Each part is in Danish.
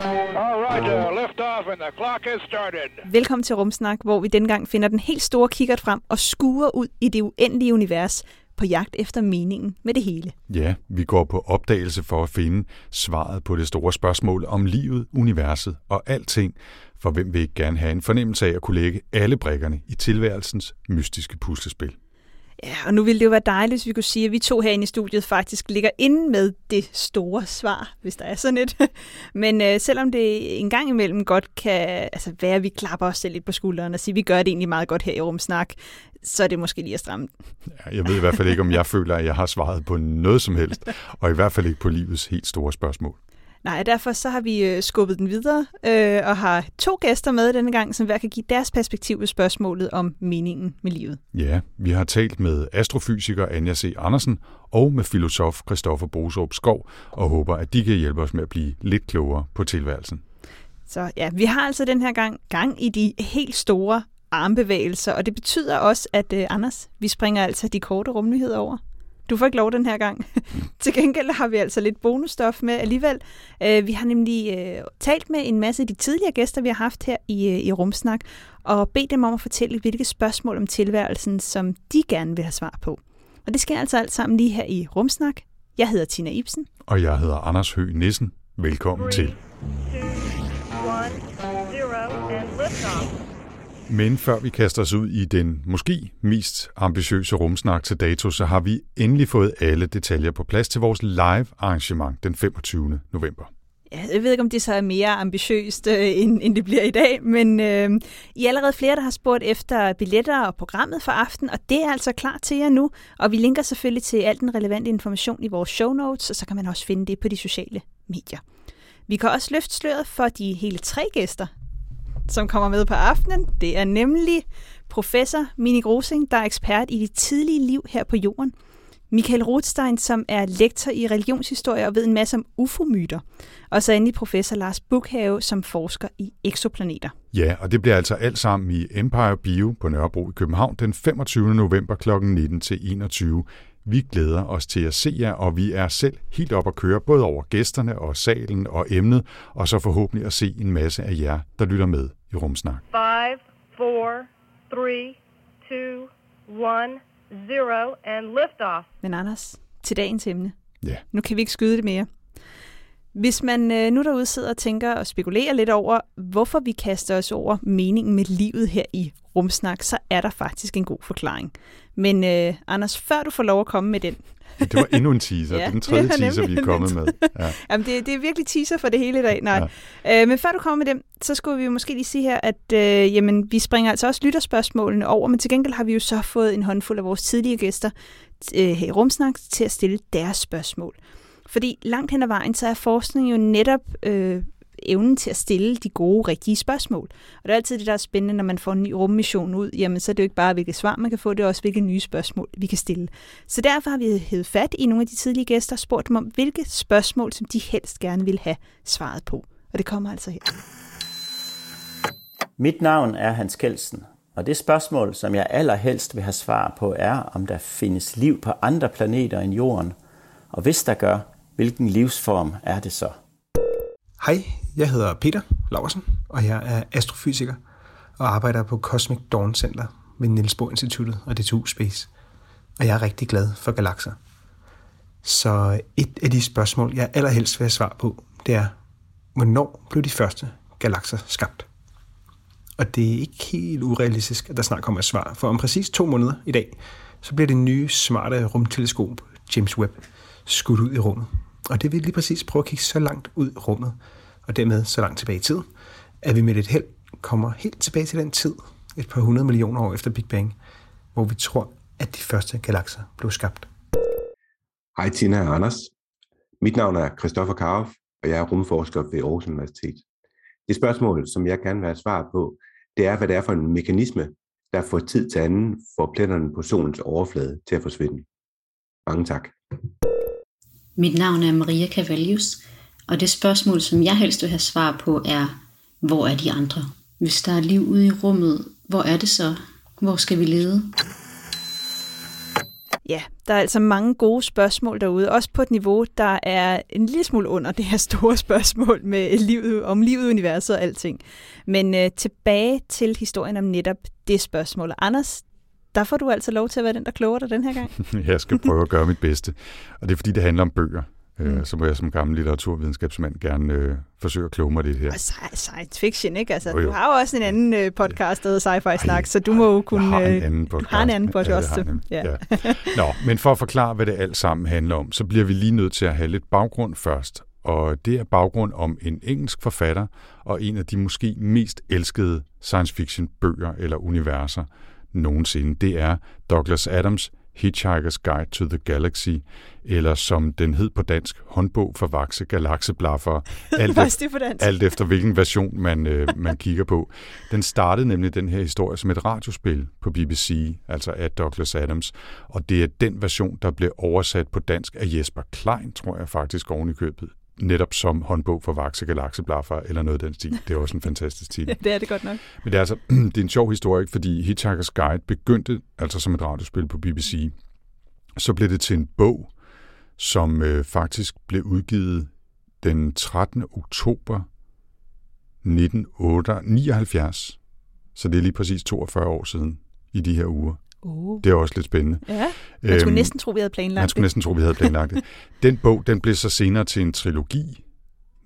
All right, uh, lift off and the clock has started. Velkommen til Rumsnak, hvor vi denne gang finder den helt store kikkert frem og skuer ud i det uendelige univers på jagt efter meningen med det hele. Ja, vi går på opdagelse for at finde svaret på det store spørgsmål om livet, universet og alting, for hvem vil ikke gerne have en fornemmelse af at kunne lægge alle brikkerne i tilværelsens mystiske puslespil. Ja, og nu ville det jo være dejligt, hvis vi kunne sige, at vi to herinde i studiet faktisk ligger inde med det store svar, hvis der er sådan et. Men øh, selvom det en gang imellem godt kan altså, være, at vi klapper os selv lidt på skulderen og siger, at vi gør det egentlig meget godt her i Rumsnak, så er det måske lige at stramme. Ja, Jeg ved i hvert fald ikke, om jeg føler, at jeg har svaret på noget som helst, og i hvert fald ikke på livets helt store spørgsmål. Nej, derfor så har vi øh, skubbet den videre øh, og har to gæster med denne gang, som hver kan give deres perspektiv på spørgsmålet om meningen med livet. Ja, vi har talt med astrofysiker Anja C. Andersen og med filosof Christoffer Boserup Skov, og håber, at de kan hjælpe os med at blive lidt klogere på tilværelsen. Så ja, vi har altså den her gang gang i de helt store armbevægelser, og det betyder også, at øh, Anders, vi springer altså de korte rumnyheder over. Du får ikke lov den her gang. Til gengæld har vi altså lidt bonusstof med alligevel. Øh, vi har nemlig øh, talt med en masse af de tidligere gæster, vi har haft her i, øh, i Rumsnak, og bedt dem om at fortælle, hvilke spørgsmål om tilværelsen, som de gerne vil have svar på. Og det sker altså alt sammen lige her i Rumsnak. Jeg hedder Tina Ibsen. Og jeg hedder Anders Høgh Nissen. Velkommen til. Two, one, zero, and liftoff. Men før vi kaster os ud i den måske mest ambitiøse rumsnak til dato, så har vi endelig fået alle detaljer på plads til vores live arrangement den 25. november. Ja, jeg ved ikke, om det så er mere ambitiøst, øh, end, end det bliver i dag, men øh, I er allerede flere, der har spurgt efter billetter og programmet for aften, og det er altså klar til jer nu. Og vi linker selvfølgelig til al den relevante information i vores show notes, og så kan man også finde det på de sociale medier. Vi kan også løfte sløret for de hele tre gæster, som kommer med på aftenen. Det er nemlig professor Mini Grosing, der er ekspert i det tidlige liv her på jorden. Michael Rothstein, som er lektor i religionshistorie og ved en masse om ufomyter. Og så endelig professor Lars Bukhave, som forsker i eksoplaneter. Ja, og det bliver altså alt sammen i Empire Bio på Nørrebro i København den 25. november kl. 19 til 21. Vi glæder os til at se jer, og vi er selv helt op at køre, både over gæsterne og salen og emnet, og så forhåbentlig at se en masse af jer, der lytter med i Rumsnak. Five, four, three, two, one, zero, and liftoff. Men Anders, til dagens emne. Ja, Nu kan vi ikke skyde det mere. Hvis man øh, nu derude sidder og tænker og spekulerer lidt over, hvorfor vi kaster os over meningen med livet her i Rumsnak, så er der faktisk en god forklaring. Men øh, Anders, før du får lov at komme med den, det var endnu en teaser. Ja, det er den tredje det er teaser, vi er kommet med. Ja. Jamen, det, det er virkelig teaser for det hele i dag. Nej. Ja. Øh, men før du kommer med dem, så skulle vi jo måske lige sige her, at øh, jamen, vi springer altså også lytterspørgsmålene over, men til gengæld har vi jo så fået en håndfuld af vores tidligere gæster øh, her i Rumsnak til at stille deres spørgsmål. Fordi langt hen ad vejen, så er forskning jo netop øh, evnen til at stille de gode, rigtige spørgsmål. Og det er altid det, der er spændende, når man får en ny rummission ud. Jamen, så er det jo ikke bare, hvilke svar man kan få, det er også, hvilke nye spørgsmål vi kan stille. Så derfor har vi hævet fat i nogle af de tidlige gæster og spurgt dem om, hvilke spørgsmål, som de helst gerne vil have svaret på. Og det kommer altså her. Mit navn er Hans Kelsen, og det spørgsmål, som jeg allerhelst vil have svar på, er, om der findes liv på andre planeter end Jorden, og hvis der gør, hvilken livsform er det så? Hej, jeg hedder Peter Laversen, og jeg er astrofysiker og arbejder på Cosmic Dawn Center ved Niels Bohr Instituttet og DTU Space. Og jeg er rigtig glad for galakser. Så et af de spørgsmål, jeg allerhelst vil have svar på, det er, hvornår blev de første galakser skabt? Og det er ikke helt urealistisk, at der snart kommer et svar, for om præcis to måneder i dag, så bliver det nye smarte rumteleskop James Webb skudt ud i rummet. Og det vil lige præcis prøve at kigge så langt ud i rummet, og dermed så langt tilbage i tid, at vi med et held kommer helt tilbage til den tid, et par hundrede millioner år efter Big Bang, hvor vi tror, at de første galakser blev skabt. Hej Tina og Anders. Mit navn er Christoffer Karoff, og jeg er rumforsker ved Aarhus Universitet. Det spørgsmål, som jeg gerne vil have svar på, det er, hvad det er for en mekanisme, der får tid til anden får pletterne på solens overflade til at forsvinde. Mange tak. Mit navn er Maria Cavalius, og det spørgsmål, som jeg helst vil have svar på, er, hvor er de andre? Hvis der er liv ude i rummet, hvor er det så? Hvor skal vi lede? Ja, der er altså mange gode spørgsmål derude, også på et niveau, der er en lille smule under det her store spørgsmål med livet, om livet, universet og alting. Men øh, tilbage til historien om netop det spørgsmål. Anders, der får du altså lov til at være den, der kloger dig den her gang. jeg skal prøve at gøre mit bedste. Og det er fordi, det handler om bøger. Mm. Så må jeg som gammel litteraturvidenskabsmand gerne øh, forsøge at kloge mig lidt her. Og science fiction, ikke? Altså, jo, jo. du har jo også en anden øh, podcast, der hedder Sci-Fi Snak, så du må jo kunne... Jeg har en anden podcast. Du har en anden podcast. Ja, ja. ja. Nå, men for at forklare, hvad det alt sammen handler om, så bliver vi lige nødt til at have lidt baggrund først. Og det er baggrund om en engelsk forfatter og en af de måske mest elskede science fiction bøger eller universer nogensinde. Det er Douglas Adams' Hitchhiker's Guide to the Galaxy, eller som den hed på dansk, håndbog for vakse galakseblaffer, alt, efter, alt efter hvilken version man, øh, man kigger på. Den startede nemlig den her historie som et radiospil på BBC, altså af Douglas Adams, og det er den version, der blev oversat på dansk af Jesper Klein, tror jeg faktisk oven i købet netop som håndbog for vakse galakseblaffer, eller noget af den stil. Det er også en fantastisk titel. ja, det er det godt nok. Men det er, altså, det er en sjov historie, fordi Hitchhiker's Guide begyndte altså som et radiospil på BBC. Så blev det til en bog, som øh, faktisk blev udgivet den 13. oktober 1979. Så det er lige præcis 42 år siden i de her uger. Uh. Det er også lidt spændende. Ja, man skulle øhm, næsten tro, vi havde planlagt Man skulle næsten tro, vi havde planlagt det. Den bog, den blev så senere til en trilogi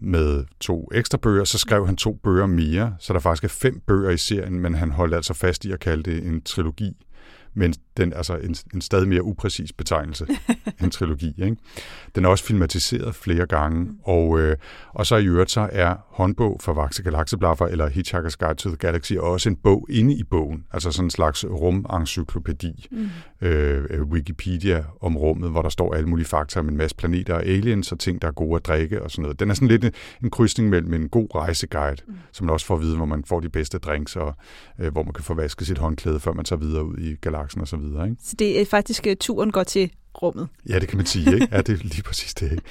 med to ekstra bøger. Så skrev han to bøger mere, så der faktisk er fem bøger i serien, men han holdt altså fast i at kalde det en trilogi men den altså en, en stadig mere upræcis betegnelse end trilogi. Ikke? Den er også filmatiseret flere gange, mm. og, øh, og så i øvrigt så er håndbog for Vakse Galakseblaffer eller Hitchhiker's Guide to the Galaxy også en bog inde i bogen, altså sådan en slags rumencyklopædi, mm. øh, øh, Wikipedia om rummet, hvor der står alle mulige fakta om en masse planeter og aliens og ting, der er gode at drikke og sådan noget. Den er sådan lidt en, en krydsning mellem en god rejseguide, mm. som man også får at vide, hvor man får de bedste drinks og øh, hvor man kan få vasket sit håndklæde, før man tager videre ud i galaksen galaksen og så. Ikke? Så det er faktisk, at turen går til rummet. Ja, det kan man sige. Ikke? Ja, det er lige præcis det. Ikke?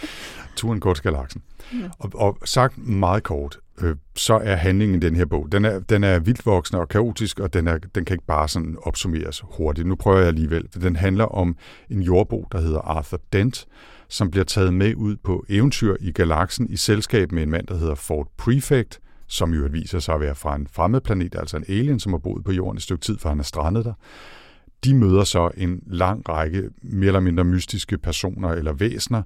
Turen går til galaksen. Ja. Og, og sagt meget kort, øh, så er handlingen i den her bog, den er, den er vildvoksende og kaotisk, og den, er, den kan ikke bare sådan opsummeres hurtigt. Nu prøver jeg alligevel. Den handler om en jordbo, der hedder Arthur Dent, som bliver taget med ud på eventyr i galaksen i selskab med en mand, der hedder Ford Prefect, som jo viser sig at være fra en fremmed planet, altså en alien, som har boet på jorden et stykke tid, for han er strandet der de møder så en lang række mere eller mindre mystiske personer eller væsener,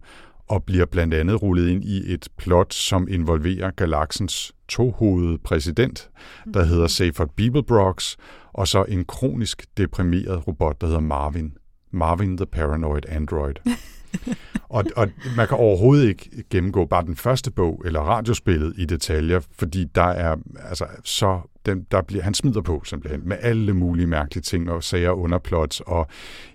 og bliver blandt andet rullet ind i et plot, som involverer galaksens tohovedede præsident, der mhm. hedder Seyfert Beeblebrox, og så en kronisk deprimeret robot, der hedder Marvin. Marvin the Paranoid Android. og, og man kan overhovedet ikke gennemgå bare den første bog eller radiospillet i detaljer, fordi der er altså så den, der bliver, han smider på simpelthen med alle mulige mærkelige ting og sager underplots, og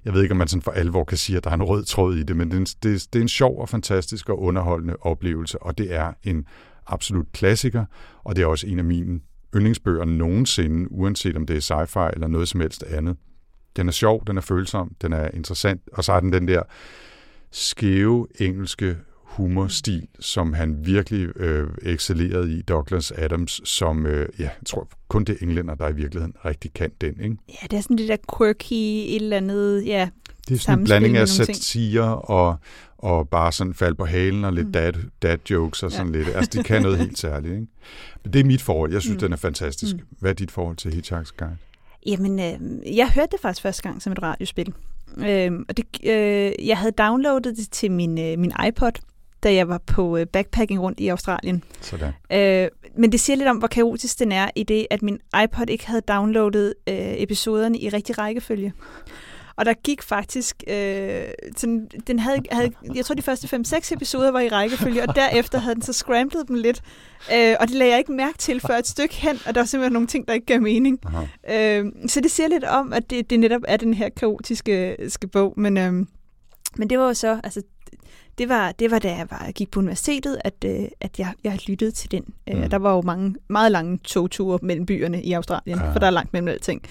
jeg ved ikke, om man sådan for alvor kan sige, at der er en rød tråd i det, men det er, det, det er en sjov og fantastisk og underholdende oplevelse, og det er en absolut klassiker, og det er også en af mine yndlingsbøger nogensinde, uanset om det er sci-fi eller noget som helst andet. Den er sjov, den er følsom, den er interessant, og så har den den der skæve engelske humorstil, som han virkelig øh, excellerede i, Douglas Adams, som, øh, ja, jeg tror kun det er englænder, der i virkeligheden rigtig kan den, ikke? Ja, det er sådan det der quirky, et eller andet, ja, Det er sådan en blanding af satire og, og bare sådan fald på halen og lidt mm. dad, dad jokes og sådan ja. lidt. Altså, det kan noget helt særligt, ikke? Men det er mit forhold. Jeg synes, mm. den er fantastisk. Mm. Hvad er dit forhold til Hitchhiker's Guide? Jamen, øh, jeg hørte det faktisk første gang som et radiospil. Øh, og det, øh, jeg havde downloadet det til min, øh, min iPod, da jeg var på øh, backpacking rundt i Australien. Sådan. Øh, men det siger lidt om, hvor kaotisk den er i det, at min iPod ikke havde downloadet øh, episoderne i rigtig rækkefølge. Og der gik faktisk, øh, sådan, den havde, havde, jeg tror de første 5-6 episoder var i rækkefølge, og derefter havde den så scrambled dem lidt. Øh, og det lagde jeg ikke mærke til før et stykke hen, og der var simpelthen nogle ting, der ikke gav mening. Øh, så det siger lidt om, at det, det netop er den her kaotiske skal bog, men... Øh, men det var jo så, altså det var, det var da jeg var, gik på universitetet, at, øh, at jeg, jeg lyttede til den. Mm. Mm. Der var jo mange meget lange togture mellem byerne i Australien, Ja. for der er langt mellem alting.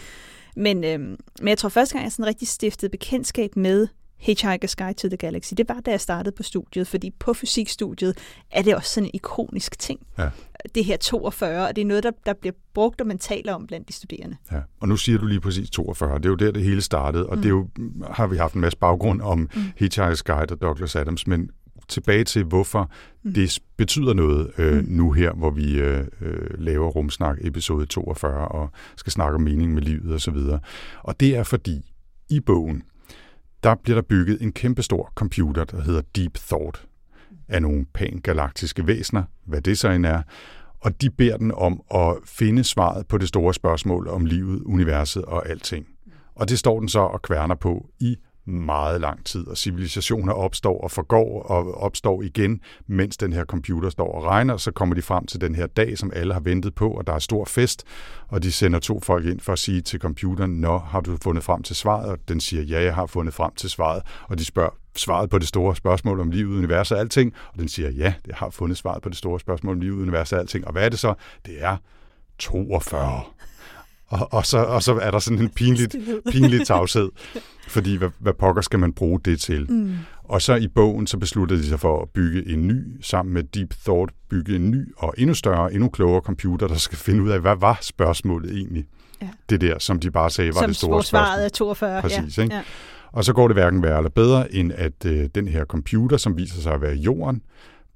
Men, øh, men jeg tror første gang, jeg sådan rigtig stiftede bekendtskab med Hitchhiker's Guide to the Galaxy, det var da jeg startede på studiet, fordi på fysikstudiet er det også sådan en ikonisk ting. Ja. Det her 42, og det er noget, der, der bliver brugt, og man taler om blandt de studerende. Ja. Og nu siger du lige præcis 42. Det er jo der, det hele startede, og mm. det er jo, har vi haft en masse baggrund om mm. Hitchhiker's Guide og Douglas Adams, men tilbage til, hvorfor mm. det betyder noget øh, mm. nu her, hvor vi øh, øh, laver Rumsnak episode 42 og skal snakke om mening med livet osv. Og, og det er fordi, i bogen, der bliver der bygget en kæmpestor computer, der hedder Deep Thought, af nogle pangalaktiske væsener, hvad det så end er, og de beder den om at finde svaret på det store spørgsmål om livet, universet og alting. Og det står den så og kværner på i meget lang tid, og civilisationer opstår og forgår og opstår igen, mens den her computer står og regner, så kommer de frem til den her dag, som alle har ventet på, og der er stor fest, og de sender to folk ind for at sige til computeren, Nå, har du fundet frem til svaret? Og den siger, ja, jeg har fundet frem til svaret, og de spørger svaret på det store spørgsmål om livet, universet og alting, og den siger, ja, jeg har fundet svaret på det store spørgsmål om livet, universet og alting, og hvad er det så? Det er 42. Og, og, så, og så er der sådan en pinligt, pinlig tavshed, fordi hvad, hvad pokker skal man bruge det til? Mm. Og så i bogen, så besluttede de sig for at bygge en ny, sammen med Deep Thought, bygge en ny og endnu større, endnu klogere computer, der skal finde ud af, hvad var spørgsmålet egentlig? Ja. Det der, som de bare sagde var Som det store hvor svaret spørgsmål. er 42. Præcis, ja. ikke? Ja. Og så går det hverken værre eller bedre, end at øh, den her computer, som viser sig at være jorden,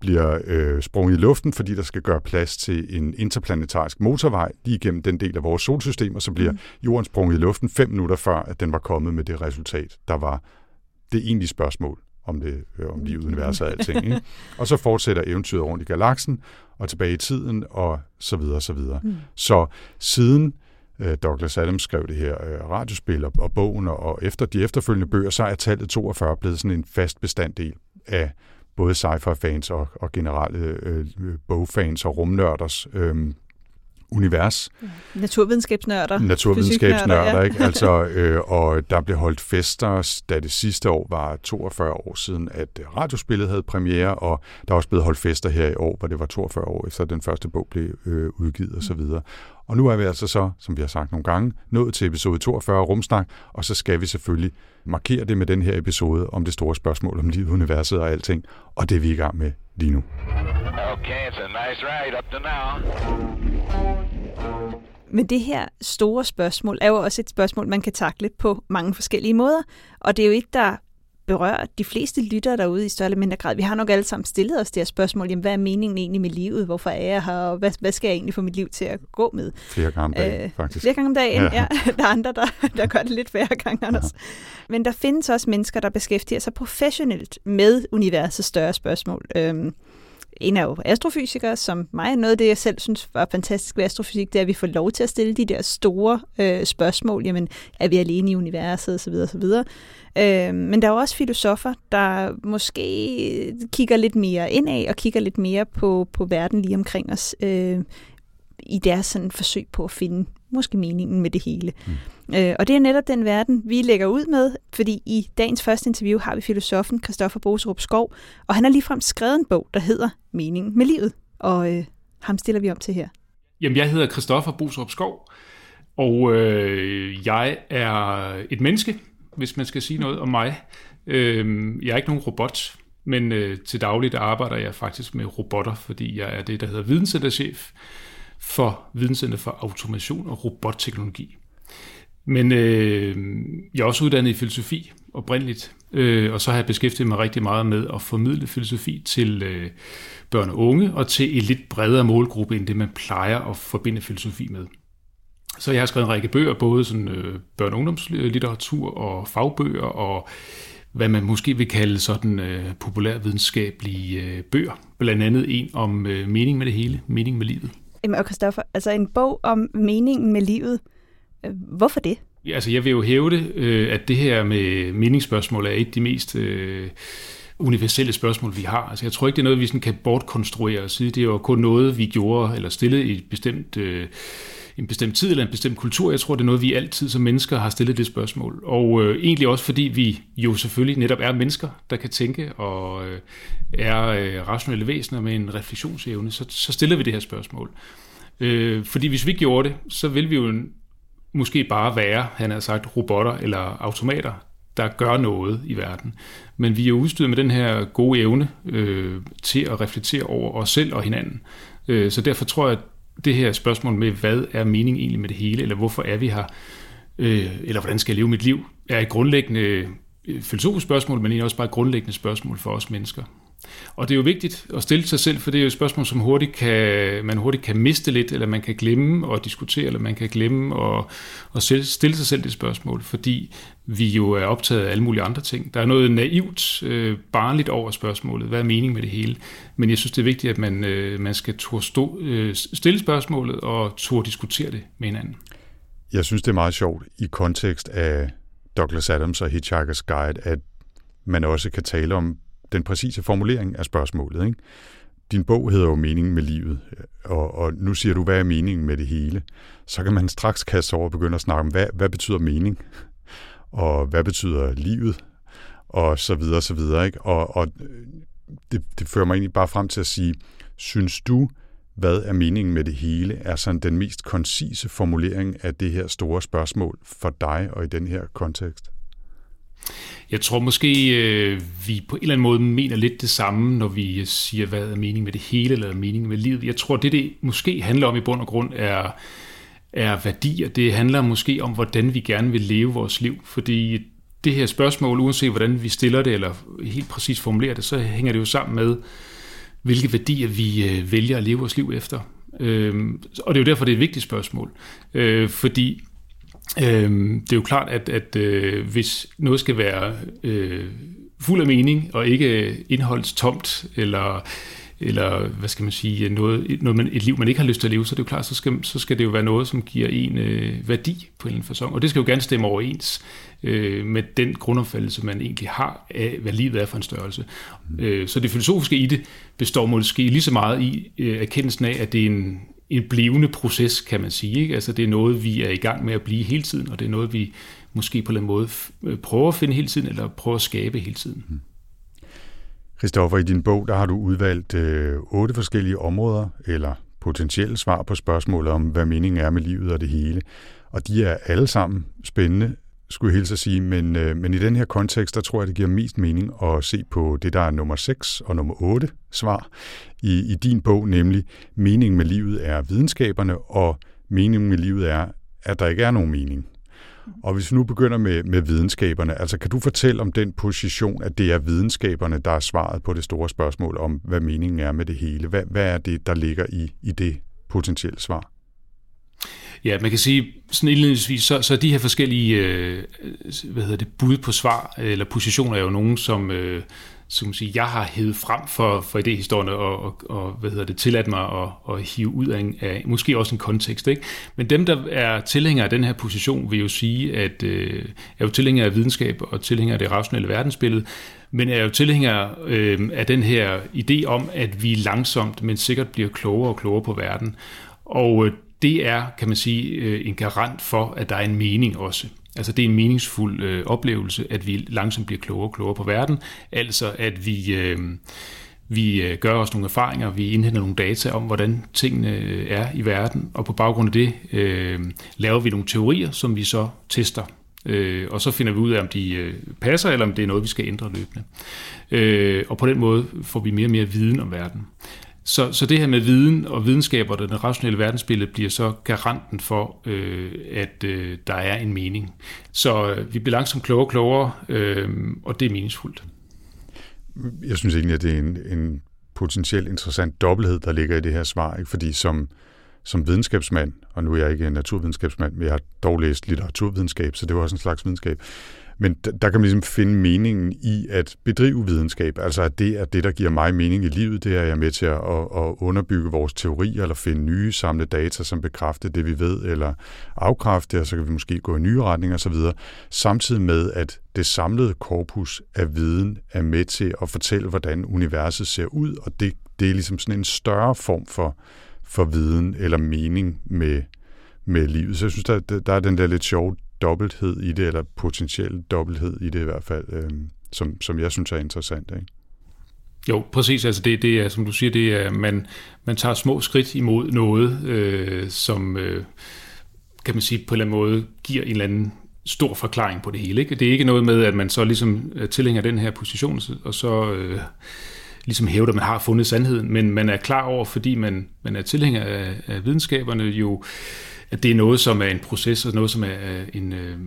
bliver øh, sprunget i luften, fordi der skal gøre plads til en interplanetarisk motorvej lige igennem den del af vores solsystem, og så bliver mm. jorden sprunget i luften fem minutter før, at den var kommet med det resultat, der var det egentlige spørgsmål om, det, øh, om livet, universet og alting. Ikke? Og så fortsætter eventyret rundt i galaksen, og tilbage i tiden, og så videre, så videre. Mm. Så siden øh, Douglas Adams skrev det her øh, radiospil og, og bogen, og, og efter de efterfølgende bøger, så er tallet 42 blevet sådan en fast bestanddel af både sci-fi-fans og, og generelle øh, bogfans og rumnørders øh, univers. Naturvidenskabsnørder. Naturvidenskabsnørder, fysiknørder, ikke? Altså, øh, og der blev holdt fester, da det sidste år var 42 år siden, at øh, radiospillet havde premiere, og der er også blevet holdt fester her i år, hvor det var 42 år efter den første bog blev øh, udgivet osv. Og, nu er vi altså så, som vi har sagt nogle gange, nået til episode 42 af Rumsnak, og så skal vi selvfølgelig markere det med den her episode om det store spørgsmål om livet, universet og alting, og det er vi i gang med lige nu. Okay, it's a nice ride up to now. Men det her store spørgsmål er jo også et spørgsmål, man kan takle på mange forskellige måder. Og det er jo et, der berører de fleste lyttere derude i større eller mindre grad. Vi har nok alle sammen stillet os det her spørgsmål, jamen, hvad er meningen egentlig med livet? Hvorfor er jeg her? Og hvad, hvad skal jeg egentlig få mit liv til at gå med? Flere gange om dagen, Øh, faktisk. Flere gange om dagen, Ja. ja. ja. Der er andre, der, der gør det lidt færre gange, Anders. Men der findes også mennesker, der beskæftiger sig professionelt med universets større spørgsmål. Øhm, en er jo astrofysikere, som mig. Noget af det, jeg selv synes var fantastisk ved astrofysik, det er, at vi får lov til at stille de der store øh, spørgsmål. Jamen, er vi alene i universet? Osv. osv. Øh, men der er jo også filosofer, der måske kigger lidt mere indad og kigger lidt mere på, på verden lige omkring os. Øh, i deres sådan forsøg på at finde måske meningen med det hele. Mm. Øh, og det er netop den verden, vi lægger ud med, fordi i dagens første interview har vi filosofen Christoffer Boserup Skov, og han har ligefrem skrevet en bog, der hedder Meningen med livet, og øh, ham stiller vi om til her. Jamen, jeg hedder Christoffer Boserup Skov, og øh, jeg er et menneske, hvis man skal sige noget om mig. Øh, jeg er ikke nogen robot, men øh, til dagligt arbejder jeg faktisk med robotter, fordi jeg er det, der hedder videnscenterchef for Videnscenter for Automation og Robotteknologi. Men øh, jeg er også uddannet i filosofi oprindeligt, øh, og så har jeg beskæftiget mig rigtig meget med at formidle filosofi til øh, børn og unge, og til en lidt bredere målgruppe, end det man plejer at forbinde filosofi med. Så jeg har skrevet en række bøger, både sådan, øh, børn- og ungdomslitteratur og fagbøger, og hvad man måske vil kalde sådan øh, populærvidenskabelige øh, bøger. Blandt andet en om øh, mening med det hele, mening med livet. Jamen, og Christoffer, altså en bog om meningen med livet. Øh, hvorfor det? Ja, altså jeg vil jo hæve det, øh, at det her med meningsspørgsmål er et af de mest øh, universelle spørgsmål, vi har. Altså jeg tror ikke, det er noget, vi sådan kan bortkonstruere og sige. Det er jo kun noget, vi gjorde eller stillede i et bestemt øh, en bestemt tid eller en bestemt kultur. Jeg tror, det er noget, vi altid som mennesker har stillet det spørgsmål. Og øh, egentlig også fordi vi jo selvfølgelig netop er mennesker, der kan tænke og øh, er øh, rationelle væsener med en refleksionsevne, så, så stiller vi det her spørgsmål. Øh, fordi hvis vi gjorde det, så vil vi jo måske bare være, han har sagt, robotter eller automater, der gør noget i verden. Men vi er udstyret med den her gode evne øh, til at reflektere over os selv og hinanden. Øh, så derfor tror jeg, at det her spørgsmål med, hvad er meningen egentlig med det hele, eller hvorfor er vi her, øh, eller hvordan skal jeg leve mit liv, er et grundlæggende øh, filosofisk spørgsmål, men også bare et grundlæggende spørgsmål for os mennesker. Og det er jo vigtigt at stille sig selv, for det er jo et spørgsmål, som hurtigt kan, man hurtigt kan miste lidt, eller man kan glemme at diskutere, eller man kan glemme at, at stille sig selv det spørgsmål, fordi vi jo er optaget af alle mulige andre ting. Der er noget naivt, øh, barnligt over spørgsmålet. Hvad er meningen med det hele? Men jeg synes, det er vigtigt, at man, øh, man skal turde stå, øh, stille spørgsmålet og turde diskutere det med hinanden. Jeg synes, det er meget sjovt i kontekst af Douglas Adams og Hitchhiker's Guide, at man også kan tale om den præcise formulering af spørgsmålet. Ikke? Din bog hedder jo Meningen med livet, og, og nu siger du, hvad er meningen med det hele? Så kan man straks kaste over og begynde at snakke om, hvad, hvad betyder mening? Og hvad betyder livet? Og så videre, så videre. Ikke? Og, og det, det fører mig egentlig bare frem til at sige, synes du, hvad er meningen med det hele, er sådan den mest koncise formulering af det her store spørgsmål for dig og i den her kontekst? Jeg tror måske, øh, vi på en eller anden måde mener lidt det samme, når vi siger, hvad er meningen med det hele, eller meningen med livet. Jeg tror, det det måske handler om i bund og grund er, er værdier. Det handler måske om, hvordan vi gerne vil leve vores liv. Fordi det her spørgsmål, uanset hvordan vi stiller det, eller helt præcis formulerer det, så hænger det jo sammen med, hvilke værdier vi øh, vælger at leve vores liv efter. Øh, og det er jo derfor, det er et vigtigt spørgsmål. Øh, fordi Øhm, det er jo klart, at, at øh, hvis noget skal være øh, fuld af mening og ikke indholdstomt eller eller hvad skal man sige, noget, noget man, et liv, man ikke har lyst til at leve, så er det jo klart, så skal, så skal det jo være noget, som giver en øh, værdi på en eller anden fasong. Og det skal jo gerne stemme overens øh, med den grundopfattelse, man egentlig har af, hvad livet er for en størrelse. Mm. Øh, så det filosofiske i det består måske lige så meget i øh, erkendelsen af, at det er en, en blivende proces, kan man sige. Ikke? Altså det er noget, vi er i gang med at blive hele tiden, og det er noget, vi måske på en måde øh, prøver at finde hele tiden, eller prøver at skabe hele tiden. Mm. Christoffer, i din bog, der har du udvalgt øh, otte forskellige områder, eller potentielle svar på spørgsmålet om, hvad meningen er med livet og det hele. Og de er alle sammen spændende, skulle jeg hilse at sige, men, øh, men i den her kontekst, der tror jeg, det giver mest mening at se på det, der er nummer 6 og nummer 8 svar i, i din bog, nemlig meningen med livet er videnskaberne, og meningen med livet er, at der ikke er nogen mening. Og hvis vi nu begynder med, med videnskaberne, altså kan du fortælle om den position, at det er videnskaberne, der er svaret på det store spørgsmål om, hvad meningen er med det hele? Hvad, hvad er det, der ligger i, i det potentielle svar? Ja, man kan sige, sådan indledningsvis, så, så de her forskellige øh, hvad hedder det, bud på svar, eller positioner, er jo nogen, som, øh, som sige, jeg har hævet frem for, for idéhistorien og, og, og hvad hedder det, tilladt mig at, at hive ud af, en, af måske også en kontekst. Ikke? Men dem, der er tilhængere af den her position, vil jo sige, at øh, er jo tilhængere af videnskab og tilhængere af det rationelle verdensbillede, men er jo tilhængere øh, af den her idé om, at vi langsomt, men sikkert bliver klogere og klogere på verden. Og øh, det er, kan man sige, øh, en garant for, at der er en mening også. Altså det er en meningsfuld øh, oplevelse, at vi langsomt bliver klogere og klogere på verden. Altså at vi, øh, vi øh, gør os nogle erfaringer, vi indhenter nogle data om, hvordan tingene øh, er i verden, og på baggrund af det øh, laver vi nogle teorier, som vi så tester. Øh, og så finder vi ud af, om de øh, passer, eller om det er noget, vi skal ændre løbende. Øh, og på den måde får vi mere og mere viden om verden. Så, så det her med viden og videnskab og den rationelle verdensbillede bliver så garanten for, øh, at øh, der er en mening. Så øh, vi bliver langsomt klogere og klogere, øh, og det er meningsfuldt. Jeg synes egentlig, at det er en, en potentielt interessant dobbelthed, der ligger i det her svar, ikke? fordi som, som videnskabsmand, og nu er jeg ikke en naturvidenskabsmand, men jeg har dog læst litteraturvidenskab, så det var også en slags videnskab, men der kan man ligesom finde meningen i at bedrive videnskab, altså at det er det, der giver mig mening i livet, det er jeg med til at, at underbygge vores teorier, eller finde nye samle data, som bekræfter det, vi ved, eller afkræfte, og så kan vi måske gå i nye retninger osv., samtidig med, at det samlede korpus af viden er med til at fortælle, hvordan universet ser ud, og det, det er ligesom sådan en større form for, for viden eller mening med, med livet. Så jeg synes, der, der er den der lidt sjove dobbelthed i det, eller potentiel dobbelthed i det i hvert fald, øh, som, som jeg synes er interessant. Ikke? Jo, præcis. Altså det, det er, som du siger, det er, man, man tager små skridt imod noget, øh, som, øh, kan man sige, på en eller anden måde giver en eller anden stor forklaring på det hele. Ikke? Det er ikke noget med, at man så ligesom tilhænger den her position, og så øh, ligesom hævder, at man har fundet sandheden, men man er klar over, fordi man, man er tilhænger af, af videnskaberne jo, at det er noget, som er en proces, og noget, som er øh, en, øh,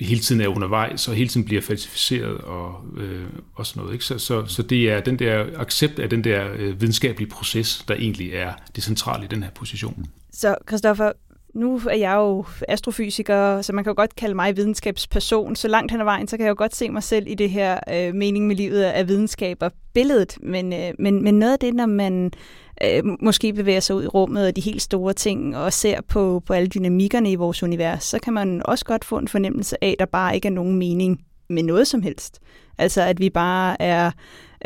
hele tiden er undervejs, og hele tiden bliver falsificeret og, øh, og sådan noget. Ikke? Så, så, så det er den der accept af den der øh, videnskabelige proces, der egentlig er det centrale i den her position. Så Christoffer, nu er jeg jo astrofysiker, så man kan jo godt kalde mig videnskabsperson. Så langt hen ad vejen, så kan jeg jo godt se mig selv i det her øh, mening med livet af videnskab og billedet. Men, øh, men, men noget af det, når man øh, måske bevæger sig ud i rummet og de helt store ting, og ser på, på alle dynamikkerne i vores univers, så kan man også godt få en fornemmelse af, at der bare ikke er nogen mening med noget som helst. Altså at vi bare er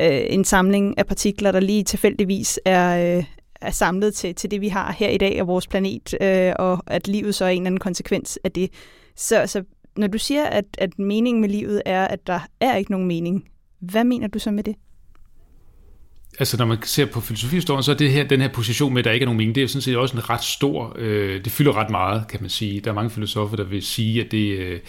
øh, en samling af partikler, der lige tilfældigvis er, øh, er samlet til, til det, vi har her i dag og vores planet, øh, og at livet så er en eller anden konsekvens af det. Så, så når du siger, at, at meningen med livet er, at der er ikke nogen mening, hvad mener du så med det? altså når man ser på filosofihistorien, så er det her, den her position med, at der ikke er nogen mening, det er sådan set også en ret stor, øh, det fylder ret meget, kan man sige. Der er mange filosofer, der vil sige, at det, øh,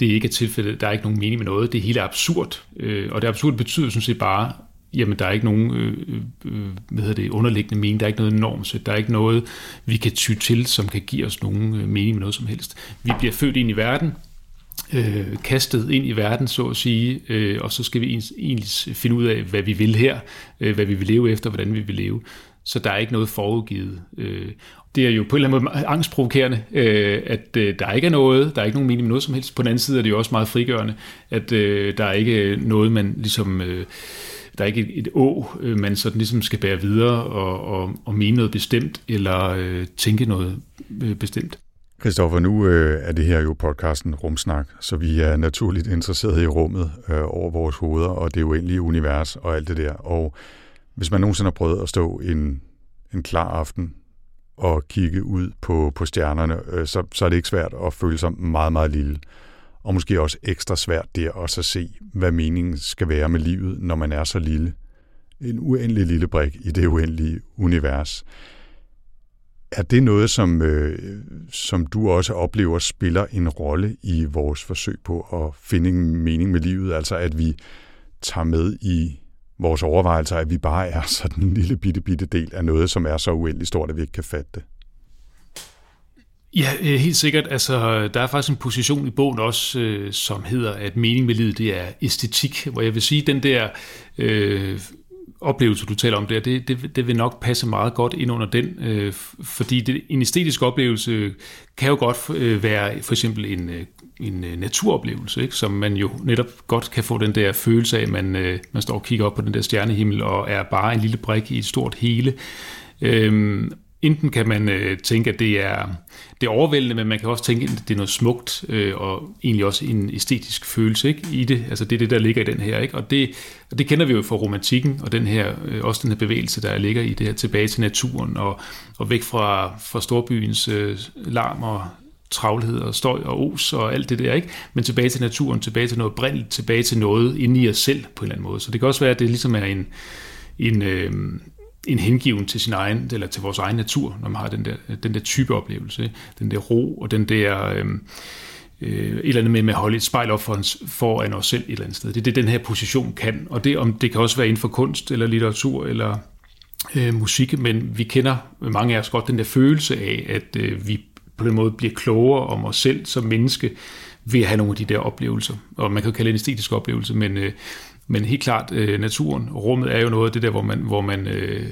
det ikke er tilfældet, der er ikke nogen mening med noget, det hele er absurd. Øh, og det absurd betyder sådan set bare, jamen der er ikke nogen øh, øh, hvad hedder det, underliggende mening, der er ikke noget normsæt, der er ikke noget, vi kan ty til, som kan give os nogen øh, mening med noget som helst. Vi bliver født ind i verden, øh, kastet ind i verden, så at sige, øh, og så skal vi egentlig finde ud af, hvad vi vil her, øh, hvad vi vil leve efter, hvordan vi vil leve. Så der er ikke noget forudgivet. Øh, det er jo på en eller anden måde angstprovokerende, øh, at øh, der ikke er noget, der er ikke nogen mening med noget som helst. På den anden side er det jo også meget frigørende, at øh, der er ikke noget, man ligesom... Øh, der er ikke et, et å, øh, man sådan ligesom skal bære videre og, og, og mene noget bestemt, eller øh, tænke noget øh, bestemt. Christoffer, nu øh, er det her jo podcasten Rumsnak, så vi er naturligt interesseret i rummet øh, over vores hoveder, og det uendelige univers og alt det der. Og hvis man nogensinde har prøvet at stå en, en klar aften og kigge ud på, på stjernerne, øh, så, så er det ikke svært at føle sig meget, meget lille. Og måske også ekstra svært der også at se, hvad meningen skal være med livet, når man er så lille. En uendelig lille brik i det uendelige univers. Er det noget, som, øh, som du også oplever spiller en rolle i vores forsøg på at finde en mening med livet? Altså at vi tager med i vores overvejelser, at vi bare er sådan en lille bitte, bitte del af noget, som er så uendelig stort, at vi ikke kan fatte det? Ja, øh, helt sikkert. Altså, der er faktisk en position i bogen også, øh, som hedder, at mening med livet, det er æstetik, hvor jeg vil sige, den der øh, oplevelse, du taler om der, det, det, det vil nok passe meget godt ind under den, øh, fordi det, en æstetisk oplevelse kan jo godt øh, være for eksempel en, øh, en naturoplevelse, ikke? som man jo netop godt kan få den der følelse af, at man, øh, man står og kigger op på den der stjernehimmel og er bare en lille brik i et stort hele. Øhm, enten kan man øh, tænke, at det er, det er overvældende, men man kan også tænke, at det er noget smukt, øh, og egentlig også en æstetisk følelse ikke, i det. Altså det er det, der ligger i den her. Ikke? Og, det, og det kender vi jo fra romantikken, og den her, øh, også den her bevægelse, der ligger i det her tilbage til naturen, og, og væk fra, fra storbyens øh, larm og travlhed og støj og os og alt det der, ikke? Men tilbage til naturen, tilbage til noget brændt, tilbage til noget inde i os selv på en eller anden måde. Så det kan også være, at det ligesom er en, en, øh, en hengiven til sin egen, eller til vores egen natur, når man har den der, den der type oplevelse, den der ro, og den der, øh, øh, et eller andet med, med at holde et spejl op for, foran os selv et eller andet sted. Det er det, den her position kan, og det, om, det kan også være inden for kunst, eller litteratur, eller øh, musik, men vi kender mange af os godt den der følelse af, at øh, vi på den måde bliver klogere om os selv som menneske, ved at have nogle af de der oplevelser. Og man kan jo kalde det en æstetisk oplevelse, men, øh, men helt klart, øh, naturen rummet er jo noget af det der, hvor man, hvor man øh,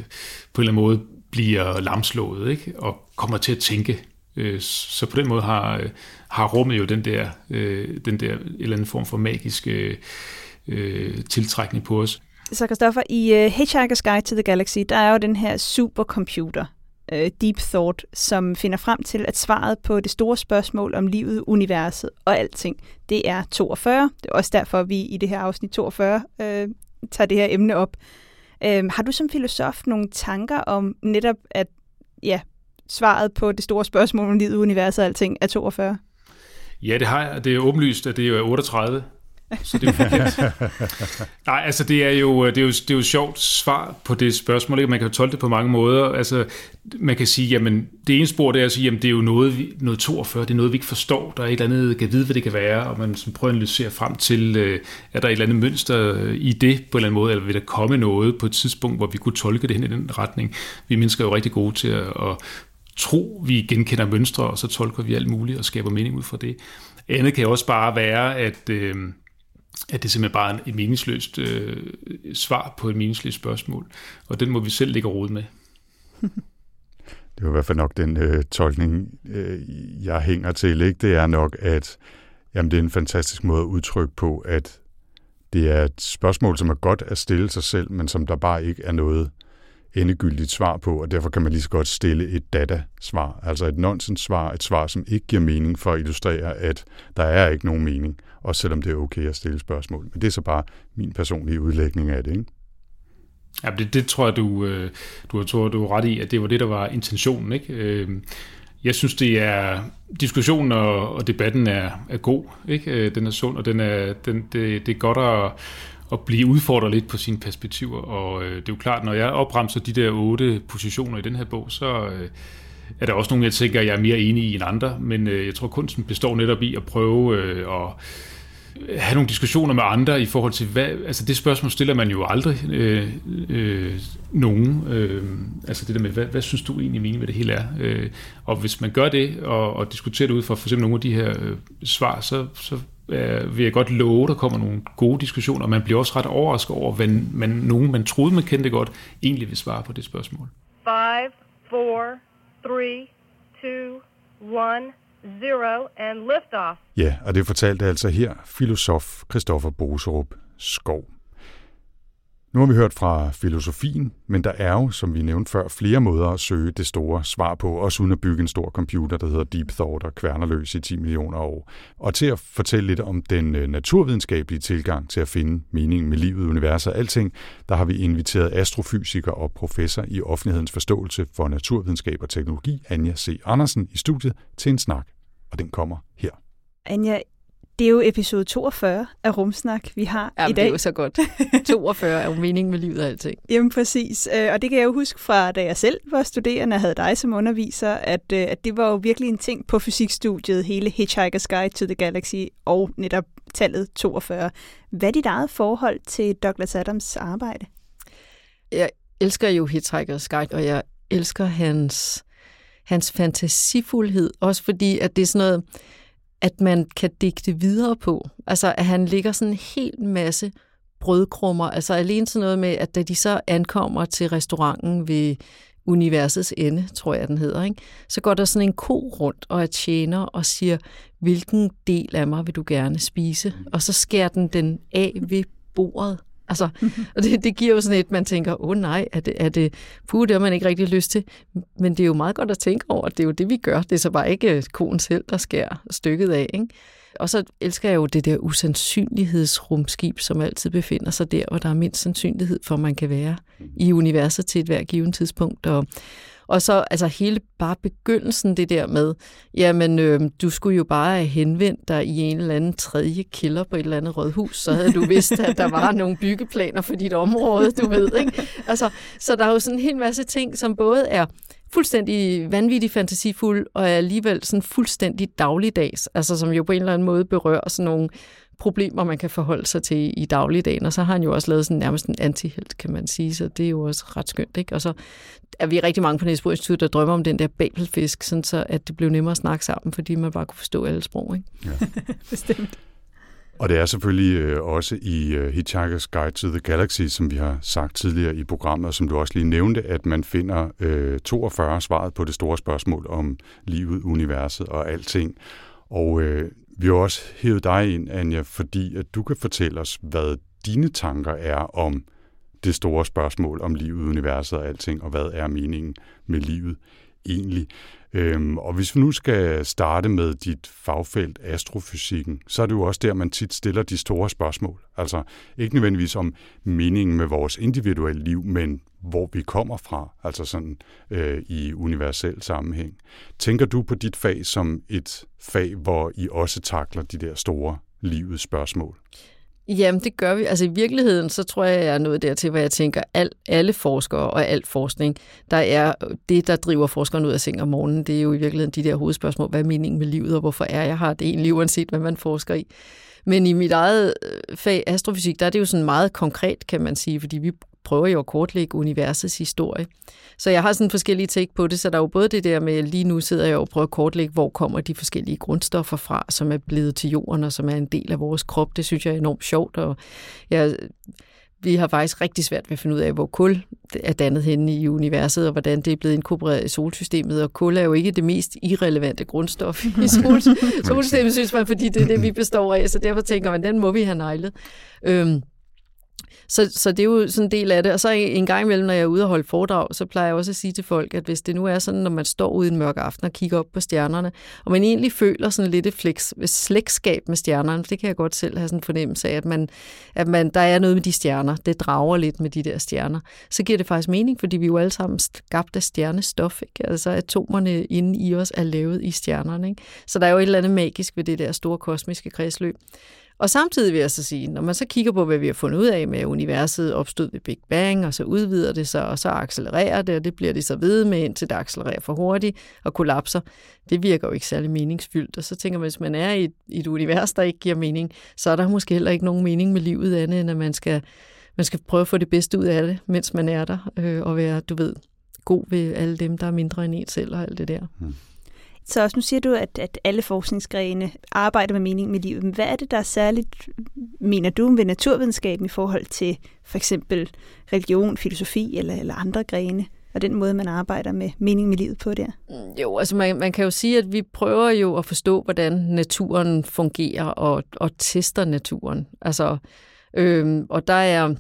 på en eller anden måde bliver lamslået, ikke? og kommer til at tænke. Øh, så på den måde har, øh, har rummet jo den der, øh, den der en eller anden form for magisk øh, øh tiltrækning på os. Så Christoffer, i uh, Hitchhiker's Guide to the Galaxy, der er jo den her supercomputer, øh, Deep Thought, som finder frem til, at svaret på det store spørgsmål om livet, universet og alting, det er 42. Det er også derfor, vi i det her afsnit 42 øh, tager det her emne op. Øh, har du som filosof nogle tanker om netop, at ja, svaret på det store spørgsmål om livet, universet og alting er 42? Ja, det har jeg. Det er åbenlyst, at det er 38. Så det er jo Nej, altså det er jo, øh, det er jo, det er jo et sjovt svar på det spørgsmål. Ikke? Man kan jo tolke det på mange måder. Altså, man kan sige, jamen det ene spor det er at sige, jamen det er jo noget, vi, noget 42, det er noget, vi ikke forstår. Der er et eller andet, kan vide, hvad det kan være, og man sådan prøver at analysere frem til, øh, er der et eller andet mønster øh, i det på en eller anden måde, eller vil der komme noget på et tidspunkt, hvor vi kunne tolke det hen i den retning. Vi mennesker er jo rigtig gode til at, at tro, vi genkender mønstre, og så tolker vi alt muligt og skaber mening ud fra det. Andet kan også bare være, at, øh, at det simpelthen bare er et meningsløst øh, svar på et meningsløst spørgsmål. Og den må vi selv ligge råd med. Det er i hvert fald nok den øh, tolkning, øh, jeg hænger til. Ikke? Det er nok, at jamen, det er en fantastisk måde at udtrykke på, at det er et spørgsmål, som er godt at stille sig selv, men som der bare ikke er noget endegyldigt svar på, og derfor kan man lige så godt stille et data-svar, altså et nonsens-svar, et svar, som ikke giver mening for at illustrere, at der er ikke nogen mening, også selvom det er okay at stille spørgsmål. Men det er så bare min personlige udlægning af det, ikke? Ja, det, det tror jeg, du, øh, du, tror, du er ret i, at det var det, der var intentionen. Ikke? Øhm, jeg synes, det er diskussionen og, og debatten er, er god. Ikke? Øh, den er sund, og den er, den, det, det er godt at, at blive udfordret lidt på sine perspektiver. Og øh, det er jo klart, når jeg opremser de der otte positioner i den her bog, så er der også nogle, jeg tænker, jeg er mere enig i end andre. Men jeg tror, kunsten består netop i at prøve at have nogle diskussioner med andre i forhold til, hvad, altså det spørgsmål stiller man jo aldrig øh, øh, nogen. Øh, altså det der med, hvad, hvad synes du egentlig mener, hvad det hele er? Øh, og hvis man gør det, og, og diskuterer det ud fra for eksempel nogle af de her øh, svar, så, så øh, vil jeg godt love, der kommer nogle gode diskussioner, og man bliver også ret overrasket over, hvad man, nogen, man troede, man kendte godt, egentlig vil svare på det spørgsmål. 5, 4, 3, 2, 1 zero and liftoff. Ja, og det fortalte altså her filosof Christoffer Boserup Skov. Nu har vi hørt fra filosofien, men der er jo, som vi nævnte før, flere måder at søge det store svar på, også uden at bygge en stor computer, der hedder Deep Thought og kværner løs i 10 millioner år. Og til at fortælle lidt om den øh, naturvidenskabelige tilgang til at finde mening med livet, universet og alting, der har vi inviteret astrofysiker og professor i offentlighedens forståelse for naturvidenskab og teknologi, Anja C. Andersen, i studiet til en snak, og den kommer her. Anja, det er jo episode 42 af Rumsnak, vi har Jamen, i dag. det er jo så godt. 42 er jo meningen med livet og alting. Jamen præcis, øh, og det kan jeg jo huske fra, da jeg selv var studerende og havde dig som underviser, at, øh, at det var jo virkelig en ting på fysikstudiet, hele Hitchhiker's Guide to the Galaxy og netop tallet 42. Hvad er dit eget forhold til Douglas Adams arbejde? Jeg elsker jo Hitchhiker's Guide, og jeg elsker hans, hans fantasifuldhed, også fordi at det er sådan noget, at man kan digte videre på. Altså, at han ligger sådan en hel masse brødkrummer. Altså alene sådan noget med, at da de så ankommer til restauranten ved universets ende, tror jeg, den hedder, ikke? så går der sådan en ko rundt og er tjener og siger, hvilken del af mig vil du gerne spise? Og så skærer den den af ved bordet. Altså, og det, det giver jo sådan et, man tænker, åh oh, nej, er det, er det, puh, det har man ikke rigtig lyst til. Men det er jo meget godt at tænke over, at det er jo det, vi gør. Det er så bare ikke øh, konen selv, der skærer stykket af. Ikke? Og så elsker jeg jo det der usandsynlighedsrumskib, som altid befinder sig der, hvor der er mindst sandsynlighed for, at man kan være i universet til et hvert givet tidspunkt. Og, og så altså hele bare begyndelsen, det der med, jamen øh, du skulle jo bare have henvendt dig i en eller anden tredje kilder på et eller andet rådhus, så havde du vidst, at der var nogle byggeplaner for dit område, du ved. Ikke? Altså, så der er jo sådan en hel masse ting, som både er fuldstændig vanvittigt fantasifuld, og er alligevel sådan fuldstændig dagligdags, altså som jo på en eller anden måde berører sådan nogle problemer, man kan forholde sig til i dagligdagen. Og så har han jo også lavet sådan nærmest en antihelt, kan man sige, så det er jo også ret skønt. Ikke? Og så er vi rigtig mange på Næsbo Institut, der drømmer om den der babelfisk, sådan så at det blev nemmere at snakke sammen, fordi man bare kunne forstå alle sprog. Ikke? Ja. Bestemt. Og det er selvfølgelig øh, også i øh, Hitchhiker's Guide to the Galaxy, som vi har sagt tidligere i programmet, og som du også lige nævnte, at man finder øh, 42 svaret på det store spørgsmål om livet, universet og alting. Og øh, vi har også hævet dig ind, Anja, fordi at du kan fortælle os, hvad dine tanker er om det store spørgsmål om livet, universet og alting, og hvad er meningen med livet egentlig? Øhm, og hvis vi nu skal starte med dit fagfelt, astrofysikken, så er det jo også der, man tit stiller de store spørgsmål. Altså ikke nødvendigvis om meningen med vores individuelle liv, men hvor vi kommer fra, altså sådan øh, i universel sammenhæng. Tænker du på dit fag som et fag, hvor I også takler de der store livets spørgsmål? Jamen, det gør vi. Altså i virkeligheden, så tror jeg, jeg er nået dertil, hvor jeg tænker, al, alle forskere og al forskning, der er det, der driver forskerne ud af seng om morgenen, det er jo i virkeligheden de der hovedspørgsmål. Hvad er meningen med livet, og hvorfor er jeg her? Det er egentlig uanset, hvad man forsker i. Men i mit eget øh, fag, astrofysik, der er det jo sådan meget konkret, kan man sige, fordi vi prøver jo at kortlægge universets historie. Så jeg har sådan forskellige take på det, så der er jo både det der med, lige nu sidder jeg og prøver at kortlægge, hvor kommer de forskellige grundstoffer fra, som er blevet til jorden, og som er en del af vores krop. Det synes jeg er enormt sjovt, og jeg vi har faktisk rigtig svært ved at finde ud af, hvor kul er dannet henne i universet, og hvordan det er blevet inkorporeret i solsystemet. Og kul er jo ikke det mest irrelevante grundstof i sol, solsystemet, synes man, fordi det er det, vi består af. Så derfor tænker man, den må vi have nejlet. Øhm, så, så det er jo sådan en del af det. Og så en gang imellem, når jeg er ude og holde foredrag, så plejer jeg også at sige til folk, at hvis det nu er sådan, når man står ude en mørk aften og kigger op på stjernerne, og man egentlig føler sådan lidt et flex, slægtskab med stjernerne, det kan jeg godt selv have sådan en fornemmelse af, at, man, at man, der er noget med de stjerner, det drager lidt med de der stjerner, så giver det faktisk mening, fordi vi er jo alle sammen skabt af stjernestof. Ikke? Altså atomerne inde i os er lavet i stjernerne. Ikke? Så der er jo et eller andet magisk ved det der store kosmiske kredsløb. Og samtidig vil jeg så sige, når man så kigger på, hvad vi har fundet ud af med, at universet opstod ved Big Bang, og så udvider det sig, og så accelererer det, og det bliver det så ved med, indtil det accelererer for hurtigt og kollapser. Det virker jo ikke særlig meningsfyldt. Og så tænker man, hvis man er i et, i et univers, der ikke giver mening, så er der måske heller ikke nogen mening med livet andet, end at man skal, man skal prøve at få det bedste ud af det, mens man er der, øh, og være, du ved, god ved alle dem, der er mindre end en selv og alt det der. Hmm. Så også nu siger du, at, at alle forskningsgrene arbejder med mening med livet. Men hvad er det, der er særligt, mener du, ved naturvidenskaben i forhold til for eksempel religion, filosofi eller, eller andre grene? Og den måde, man arbejder med mening med livet på der? Mm, jo, altså man, man kan jo sige, at vi prøver jo at forstå, hvordan naturen fungerer og, og tester naturen. Altså, øhm, og der er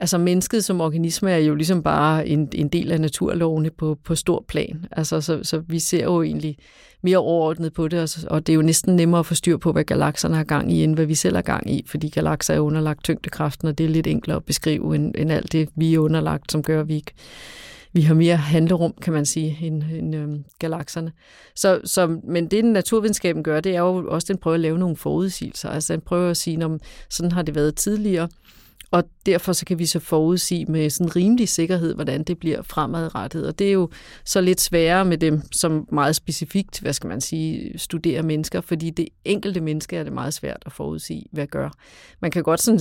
Altså mennesket som organisme er jo ligesom bare en, en del af naturlovene på, på stor plan. Altså, så, så vi ser jo egentlig mere overordnet på det, og, og det er jo næsten nemmere at få styr på, hvad galakserne har gang i, end hvad vi selv har gang i, fordi galakser er underlagt tyngdekraften, og det er lidt enklere at beskrive, end, end alt det, vi er underlagt, som gør, at vi ikke vi har mere handlerum, kan man sige, end, end øhm, galakserne. Så, så, men det, den naturvidenskaben gør, det er jo også, at den prøver at lave nogle forudsigelser. Altså den prøver at sige, om sådan har det været tidligere, og derfor så kan vi så forudsige med sådan rimelig sikkerhed, hvordan det bliver fremadrettet. Og det er jo så lidt sværere med dem, som meget specifikt, hvad skal man sige, studerer mennesker, fordi det enkelte menneske er det meget svært at forudsige, hvad gør. Man kan godt sådan,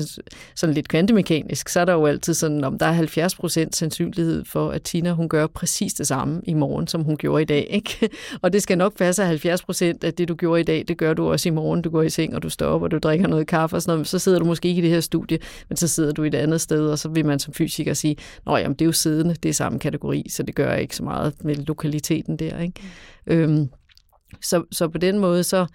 sådan lidt kvantemekanisk, så er der jo altid sådan, om der er 70 procent sandsynlighed for, at Tina hun gør præcis det samme i morgen, som hun gjorde i dag. Ikke? Og det skal nok passe, at 70 procent af det, du gjorde i dag, det gør du også i morgen. Du går i seng, og du står op, og du drikker noget kaffe og sådan noget. Så sidder du måske ikke i det her studie, men så sidder du et andet sted, og så vil man som fysiker sige, at jamen, det er jo siddende, det er samme kategori, så det gør ikke så meget med lokaliteten der. Ikke? Mm. Øhm, så, så på den måde, så,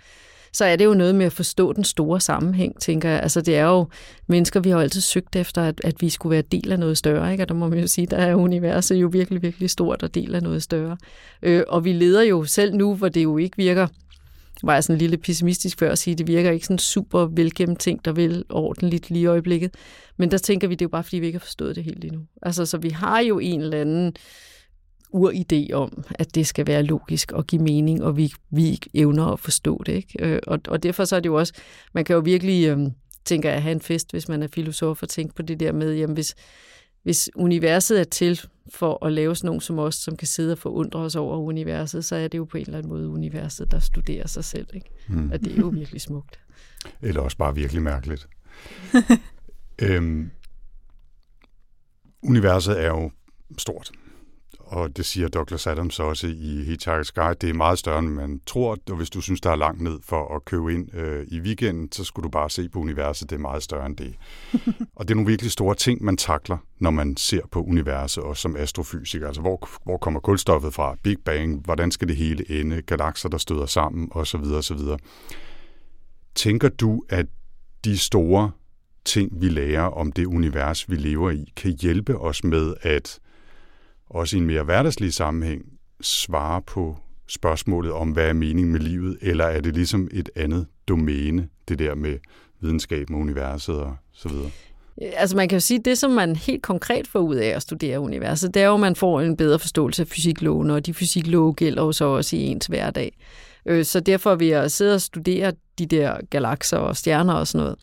så er det jo noget med at forstå den store sammenhæng, tænker jeg. Altså det er jo mennesker, vi har altid søgt efter, at, at vi skulle være del af noget større, ikke? og der må man jo sige, der er universet jo virkelig, virkelig stort og del af noget større. Øh, og vi leder jo selv nu, hvor det jo ikke virker var jeg sådan lille pessimistisk før at sige, at det virker ikke sådan super velgennemtænkt og vel ordentligt lige i øjeblikket. Men der tænker vi, det er jo bare, fordi vi ikke har forstået det helt endnu. Altså, så vi har jo en eller anden uridé om, at det skal være logisk og give mening, og vi, vi evner at forstå det. Ikke? Øh, og, og derfor så er det jo også, man kan jo virkelig, øh, tænker jeg, have en fest, hvis man er filosof, og tænke på det der med, jamen hvis, hvis universet er til for at lave sådan nogen som os, som kan sidde og forundre os over universet, så er det jo på en eller anden måde universet, der studerer sig selv. Ikke? Mm. Og det er jo virkelig smukt. Eller også bare virkelig mærkeligt. øhm, universet er jo stort og det siger Douglas Adams også i Hitchhiker's Guide, det er meget større, end man tror, og hvis du synes, der er langt ned for at købe ind øh, i weekenden, så skulle du bare se på universet, det er meget større end det. og det er nogle virkelig store ting, man takler, når man ser på universet, og som astrofysiker. Altså, hvor, hvor kommer kulstoffet fra? Big Bang? Hvordan skal det hele ende? Galakser, der støder sammen? Og så videre, og så videre. Tænker du, at de store ting, vi lærer om det univers, vi lever i, kan hjælpe os med at også i en mere hverdagslig sammenhæng, svare på spørgsmålet om, hvad er meningen med livet, eller er det ligesom et andet domæne, det der med videnskab med universet og så videre? Øh, altså man kan jo sige, at det, som man helt konkret får ud af at studere universet, det er jo, at man får en bedre forståelse af fysiklovene, og de fysiklove gælder jo så også i ens hverdag. Øh, så derfor vil jeg sidde og studere de der galakser og stjerner og sådan noget.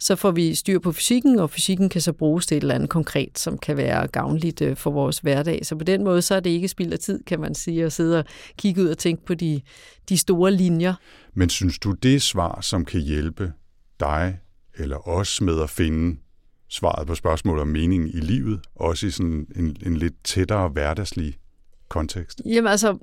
Så får vi styr på fysikken, og fysikken kan så bruges til et eller andet konkret, som kan være gavnligt øh, for vores hverdag. Så på den måde, så er det ikke spild af tid, kan man sige, at sidde og kigge ud og tænke på de, de store linjer. Men synes du, det er svar, som kan hjælpe dig eller os med at finde svaret på spørgsmålet om mening i livet, også i sådan en, en lidt tættere hverdagslig kontekst? Jamen altså,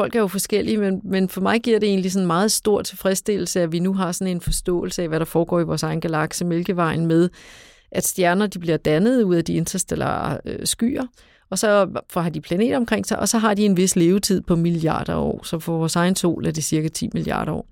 folk er jo forskellige, men, men for mig giver det egentlig sådan en meget stor tilfredsstillelse, at vi nu har sådan en forståelse af, hvad der foregår i vores egen galakse, Mælkevejen, med at stjerner de bliver dannet ud af de interstellare øh, skyer, og så har de planeter omkring sig, og så har de en vis levetid på milliarder år. Så for vores egen sol er det cirka 10 milliarder år.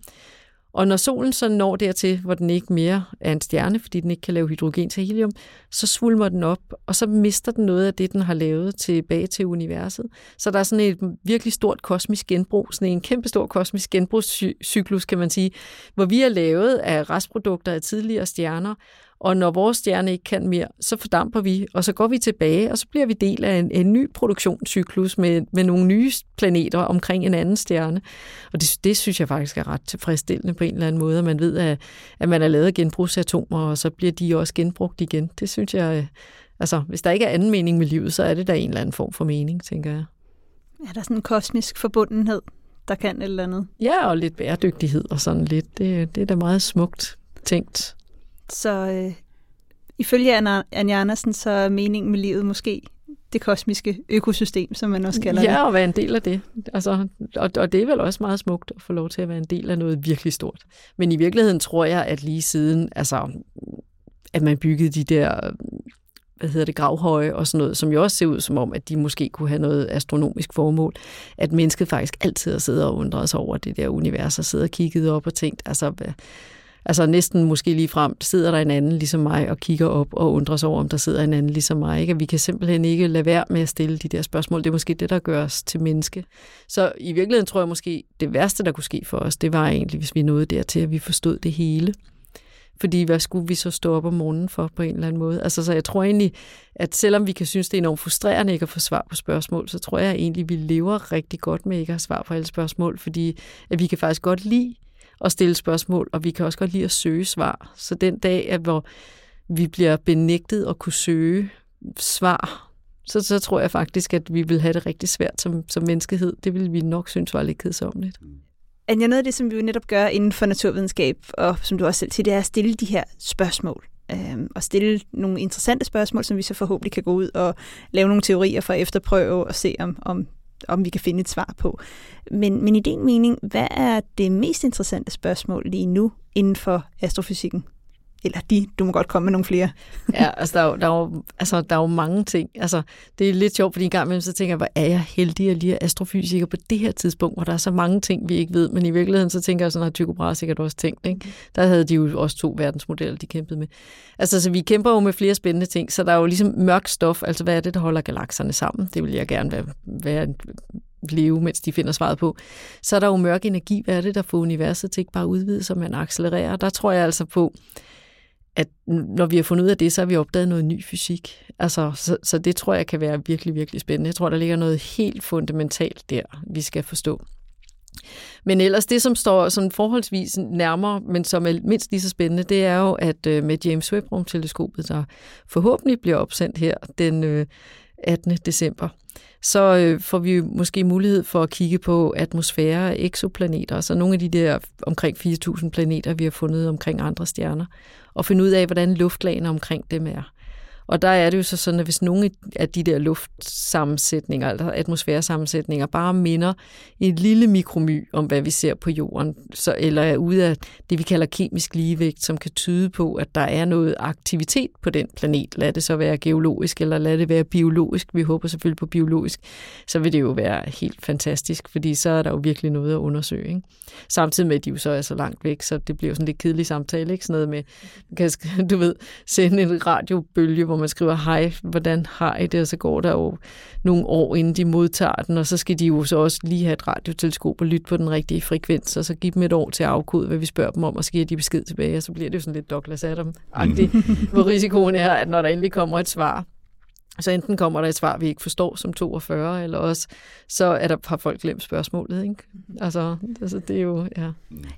Og når solen så når dertil, hvor den ikke mere er en stjerne, fordi den ikke kan lave hydrogen til helium, så svulmer den op, og så mister den noget af det, den har lavet tilbage til universet. Så der er sådan et virkelig stort kosmisk genbrug, sådan en kæmpe stor kosmisk genbrugscyklus, kan man sige, hvor vi er lavet af restprodukter af tidligere stjerner, og når vores stjerne ikke kan mere, så fordamper vi, og så går vi tilbage, og så bliver vi del af en, en ny produktionscyklus med, med nogle nye planeter omkring en anden stjerne. Og det, det synes jeg faktisk er ret tilfredsstillende på en eller anden måde, at man ved, at, at man er lavet genbrugsatomer, og så bliver de også genbrugt igen. Det synes jeg, altså hvis der ikke er anden mening med livet, så er det da en eller anden form for mening, tænker jeg. Er der sådan en kosmisk forbundenhed, der kan et eller andet? Ja, og lidt bæredygtighed og sådan lidt. Det, det er da meget smukt tænkt. Så øh, ifølge Anja Andersen, så er meningen med livet måske det kosmiske økosystem, som man også kalder ja, det. Ja, og være en del af det. Altså, og, og det er vel også meget smukt at få lov til at være en del af noget virkelig stort. Men i virkeligheden tror jeg, at lige siden, altså, at man byggede de der hvad hedder det, gravhøje og sådan noget, som jo også ser ud som om, at de måske kunne have noget astronomisk formål, at mennesket faktisk altid har siddet og undret sig over det der univers, og siddet og kigget op og tænkt, altså, Altså næsten måske lige frem, sidder der en anden ligesom mig og kigger op og undrer sig over, om der sidder en anden ligesom mig. Ikke? At vi kan simpelthen ikke lade være med at stille de der spørgsmål. Det er måske det, der gør os til menneske. Så i virkeligheden tror jeg måske, det værste, der kunne ske for os, det var egentlig, hvis vi nåede dertil, at vi forstod det hele. Fordi hvad skulle vi så stå op om morgenen for på en eller anden måde? Altså, så jeg tror egentlig, at selvom vi kan synes, det er enormt frustrerende ikke at få svar på spørgsmål, så tror jeg egentlig, at vi lever rigtig godt med ikke at have svar på alle spørgsmål, fordi at vi kan faktisk godt lide at stille spørgsmål, og vi kan også godt lide at søge svar. Så den dag, at hvor vi bliver benægtet at kunne søge svar, så, så tror jeg faktisk, at vi vil have det rigtig svært som, som menneskehed. Det vil vi nok synes var lidt kedsomligt. Anja, noget af det, som vi jo netop gør inden for naturvidenskab, og som du også selv siger, det er at stille de her spørgsmål. Øhm, og stille nogle interessante spørgsmål, som vi så forhåbentlig kan gå ud og lave nogle teorier for at efterprøve og se, om, om om vi kan finde et svar på. Men, men i din mening, hvad er det mest interessante spørgsmål lige nu inden for astrofysikken? Eller de, du må godt komme med nogle flere. ja, altså der, er jo, der, er jo, altså der er jo mange ting. Altså, det er lidt sjovt, fordi en gang imellem så tænker jeg, hvor er jeg heldig at lige er astrofysiker på det her tidspunkt, hvor der er så mange ting, vi ikke ved. Men i virkeligheden så tænker jeg sådan, at Tycho Brahe sikkert også tænkt. Ikke? Der havde de jo også to verdensmodeller, de kæmpede med. Altså, så vi kæmper jo med flere spændende ting, så der er jo ligesom mørk stof. Altså, hvad er det, der holder galakserne sammen? Det vil jeg gerne være, være leve, mens de finder svaret på. Så er der jo mørk energi. Hvad er det, der får universet til ikke bare at udvide sig, men accelerere? Der tror jeg altså på, at når vi har fundet ud af det, så har vi opdaget noget ny fysik. Altså, så, så det tror jeg kan være virkelig, virkelig spændende. Jeg tror, der ligger noget helt fundamentalt der, vi skal forstå. Men ellers det, som står sådan forholdsvis nærmere, men som er mindst lige så spændende, det er jo, at øh, med James Webb-rumteleskopet, der forhåbentlig bliver opsendt her den øh, 18. December, så øh, får vi måske mulighed for at kigge på atmosfære og eksoplaneter, så nogle af de der omkring 4.000 planeter, vi har fundet omkring andre stjerner, og finde ud af, hvordan luftlagene omkring dem er. Og der er det jo så sådan, at hvis nogle af de der luftsammensætninger, eller atmosfæresammensætninger, bare minder et lille mikromy om, hvad vi ser på jorden, så, eller er ude af det, vi kalder kemisk ligevægt, som kan tyde på, at der er noget aktivitet på den planet. Lad det så være geologisk, eller lad det være biologisk. Vi håber selvfølgelig på biologisk. Så vil det jo være helt fantastisk, fordi så er der jo virkelig noget at undersøge. Ikke? Samtidig med, at de jo så er så langt væk, så det bliver jo sådan lidt kedelig samtale. Ikke? Sådan noget med, du ved, sende en radiobølge, hvor man skriver, hej, hvordan har I det? Og så går der jo nogle år, inden de modtager den, og så skal de jo så også lige have et radioteleskop og lytte på den rigtige frekvens, og så give dem et år til at afkode, hvad vi spørger dem om, og så giver de besked tilbage, og så bliver det jo sådan lidt Douglas Adam-agtigt, mm. hvor risikoen er, at når der endelig kommer et svar, så enten kommer der et svar, vi ikke forstår som 42, eller også så er der, har folk glemt spørgsmålet. Ikke? Altså, altså, det er jo, ja.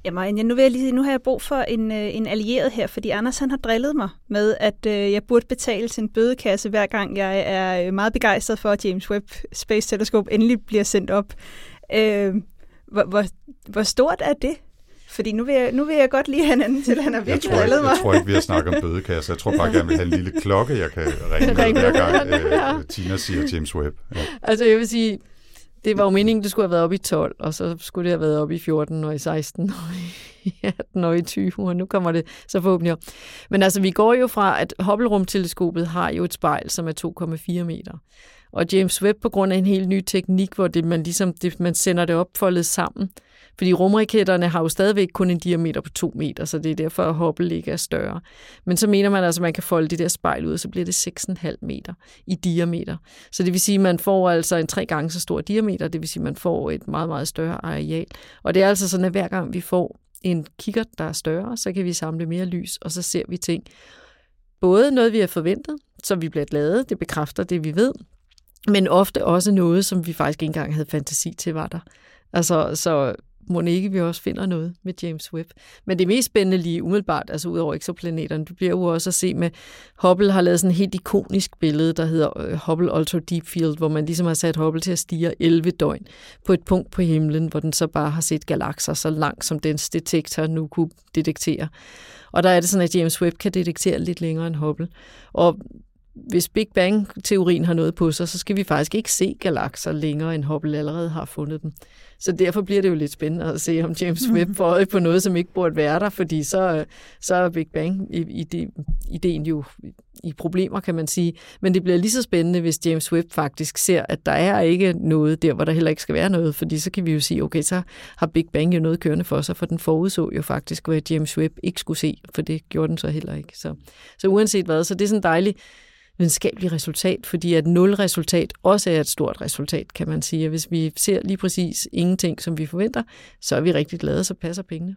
Ja, Marianne, nu, vil jeg lige, nu har jeg brug for en, øh, en allieret her, fordi Anders han har drillet mig med, at øh, jeg burde betale til en bødekasse, hver gang jeg er øh, meget begejstret for, at James Webb Space Telescope endelig bliver sendt op. Øh, hvor, hvor, hvor stort er det? Fordi nu vil, jeg, nu vil jeg godt lige have en anden til, han har virkelig jeg tror, mig. Jeg tror ikke, vi har snakket om bødekasser. Jeg tror bare, jeg vil have en lille klokke, jeg kan ringe med, hver gang øh, Tina siger James Webb. Ja. Altså jeg vil sige, det var jo meningen, det skulle have været op i 12, og så skulle det have været op i 14 og i 16 og i 18 og i 20, og nu kommer det så forhåbentlig op. Men altså, vi går jo fra, at Hubble-rumteleskopet har jo et spejl, som er 2,4 meter. Og James Webb, på grund af en helt ny teknik, hvor det, man, ligesom, det, man sender det opfoldet sammen, fordi rumraketterne har jo stadigvæk kun en diameter på 2 meter, så det er derfor, at Hubble ikke er større. Men så mener man altså, at man kan folde de der spejl ud, og så bliver det 6,5 meter i diameter. Så det vil sige, at man får altså en tre gange så stor diameter, det vil sige, at man får et meget, meget større areal. Og det er altså sådan, at hver gang vi får en kikkert, der er større, så kan vi samle mere lys, og så ser vi ting. Både noget, vi har forventet, så vi bliver glade, det bekræfter det, vi ved, men ofte også noget, som vi faktisk ikke engang havde fantasi til, var der. Altså, så må ikke vi også finder noget med James Webb. Men det mest spændende lige umiddelbart, altså ud over eksoplaneterne, du bliver jo også at se med, Hubble har lavet sådan et helt ikonisk billede, der hedder øh, Hubble Ultra Deep Field, hvor man ligesom har sat Hubble til at stige 11 døgn på et punkt på himlen, hvor den så bare har set galakser så langt, som dens detektor nu kunne detektere. Og der er det sådan, at James Webb kan detektere lidt længere end Hubble. Og hvis Big Bang-teorien har noget på sig, så skal vi faktisk ikke se galakser længere, end Hubble allerede har fundet dem. Så derfor bliver det jo lidt spændende at se, om James Webb får øje på noget, som ikke burde være der, fordi så, så er Big Bang-ideen jo i problemer, kan man sige. Men det bliver lige så spændende, hvis James Webb faktisk ser, at der er ikke noget der, hvor der heller ikke skal være noget, fordi så kan vi jo sige, okay, så har Big Bang jo noget kørende for sig, for den forudså jo faktisk, hvad James Webb ikke skulle se, for det gjorde den så heller ikke. Så, så uanset hvad, så det er sådan dejligt, videnskabeligt resultat, fordi at nul resultat også er et stort resultat, kan man sige. hvis vi ser lige præcis ingenting, som vi forventer, så er vi rigtig glade, så passer pengene.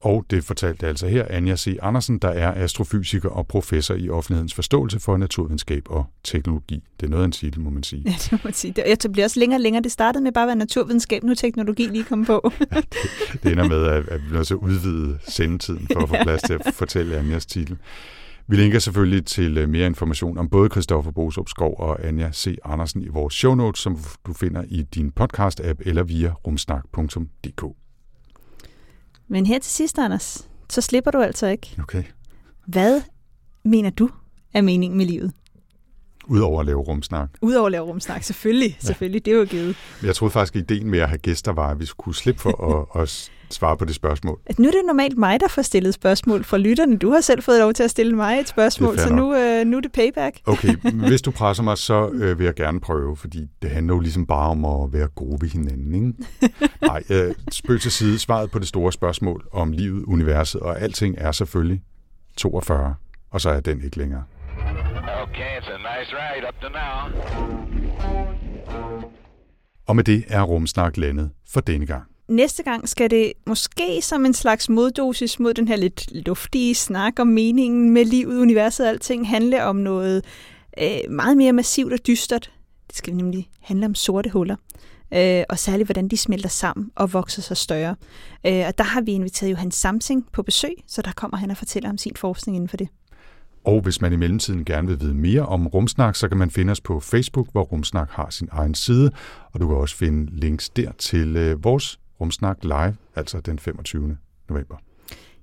Og det fortalte altså her Anja C. Andersen, der er astrofysiker og professor i offentlighedens forståelse for naturvidenskab og teknologi. Det er noget af en titel, må man sige. Ja, det må man sige. Det bliver også længere og længere. Det startede med bare at være naturvidenskab, nu teknologi lige kom på. ja, det, det ender med, at vi bliver så udvide sendetiden for at få plads til at fortælle Anjas titel. Vi linker selvfølgelig til øh, mere information om både Christoffer Bosup Skov og Anja C. Andersen i vores show notes, som du finder i din podcast-app eller via rumsnak.dk. Men her til sidst, Anders, så slipper du altså ikke. Okay. Hvad mener du er meningen med livet? Udover at lave rumsnak. Udover at lave rumsnak, selvfølgelig. Ja. Selvfølgelig, det er jo givet. Jeg troede faktisk, at ideen med at have gæster var, at vi skulle slippe for at, at svare på det spørgsmål. At nu er det normalt mig, der får stillet spørgsmål fra lytterne. Du har selv fået lov til at stille mig et spørgsmål, så nu, øh, nu er det payback. Okay, hvis du presser mig, så øh, vil jeg gerne prøve, fordi det handler jo ligesom bare om at være gode ved hinanden. Ikke? Nej, øh, spøg til side. Svaret på det store spørgsmål om livet, universet og alting er selvfølgelig 42, og så er den ikke længere. Okay, it's a nice ride up to now. Og med det er Rumsnak landet for denne gang. Næste gang skal det måske som en slags moddosis mod den her lidt luftige snak om meningen med livet, universet og alting handle om noget øh, meget mere massivt og dystert. Det skal nemlig handle om sorte huller. Øh, og særligt hvordan de smelter sammen og vokser sig større. Øh, og der har vi inviteret Johan Samsing på besøg, så der kommer han og fortæller om sin forskning inden for det. Og hvis man i mellemtiden gerne vil vide mere om Rumsnak, så kan man finde os på Facebook, hvor Rumsnak har sin egen side, og du kan også finde links der til øh, vores Rumsnak live, altså den 25. november.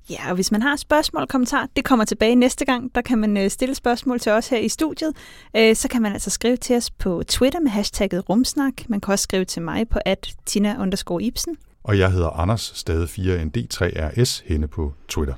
Ja, og hvis man har spørgsmål og kommentar, det kommer tilbage næste gang. Der kan man øh, stille spørgsmål til os her i studiet. Øh, så kan man altså skrive til os på Twitter med hashtagget rumsnak. Man kan også skrive til mig på at tina Ibsen. Og jeg hedder Anders, stadig 4ND3RS, henne på Twitter.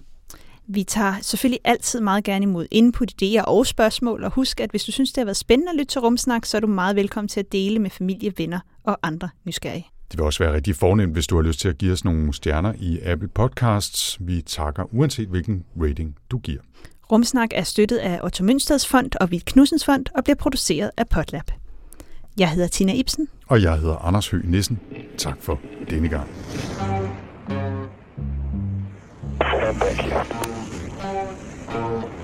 Vi tager selvfølgelig altid meget gerne imod input, idéer og spørgsmål, og husk, at hvis du synes, det har været spændende at lytte til Rumsnak, så er du meget velkommen til at dele med familie, venner og andre nysgerrige. Det vil også være rigtig fornemt, hvis du har lyst til at give os nogle stjerner i Apple Podcasts. Vi takker uanset hvilken rating du giver. Rumsnak er støttet af Otto Mønsteds Fond og Vild Knudsens Fond og bliver produceret af Potlab. Jeg hedder Tina Ibsen. Og jeg hedder Anders Høgh Nissen. Tak for denne gang. And thank you.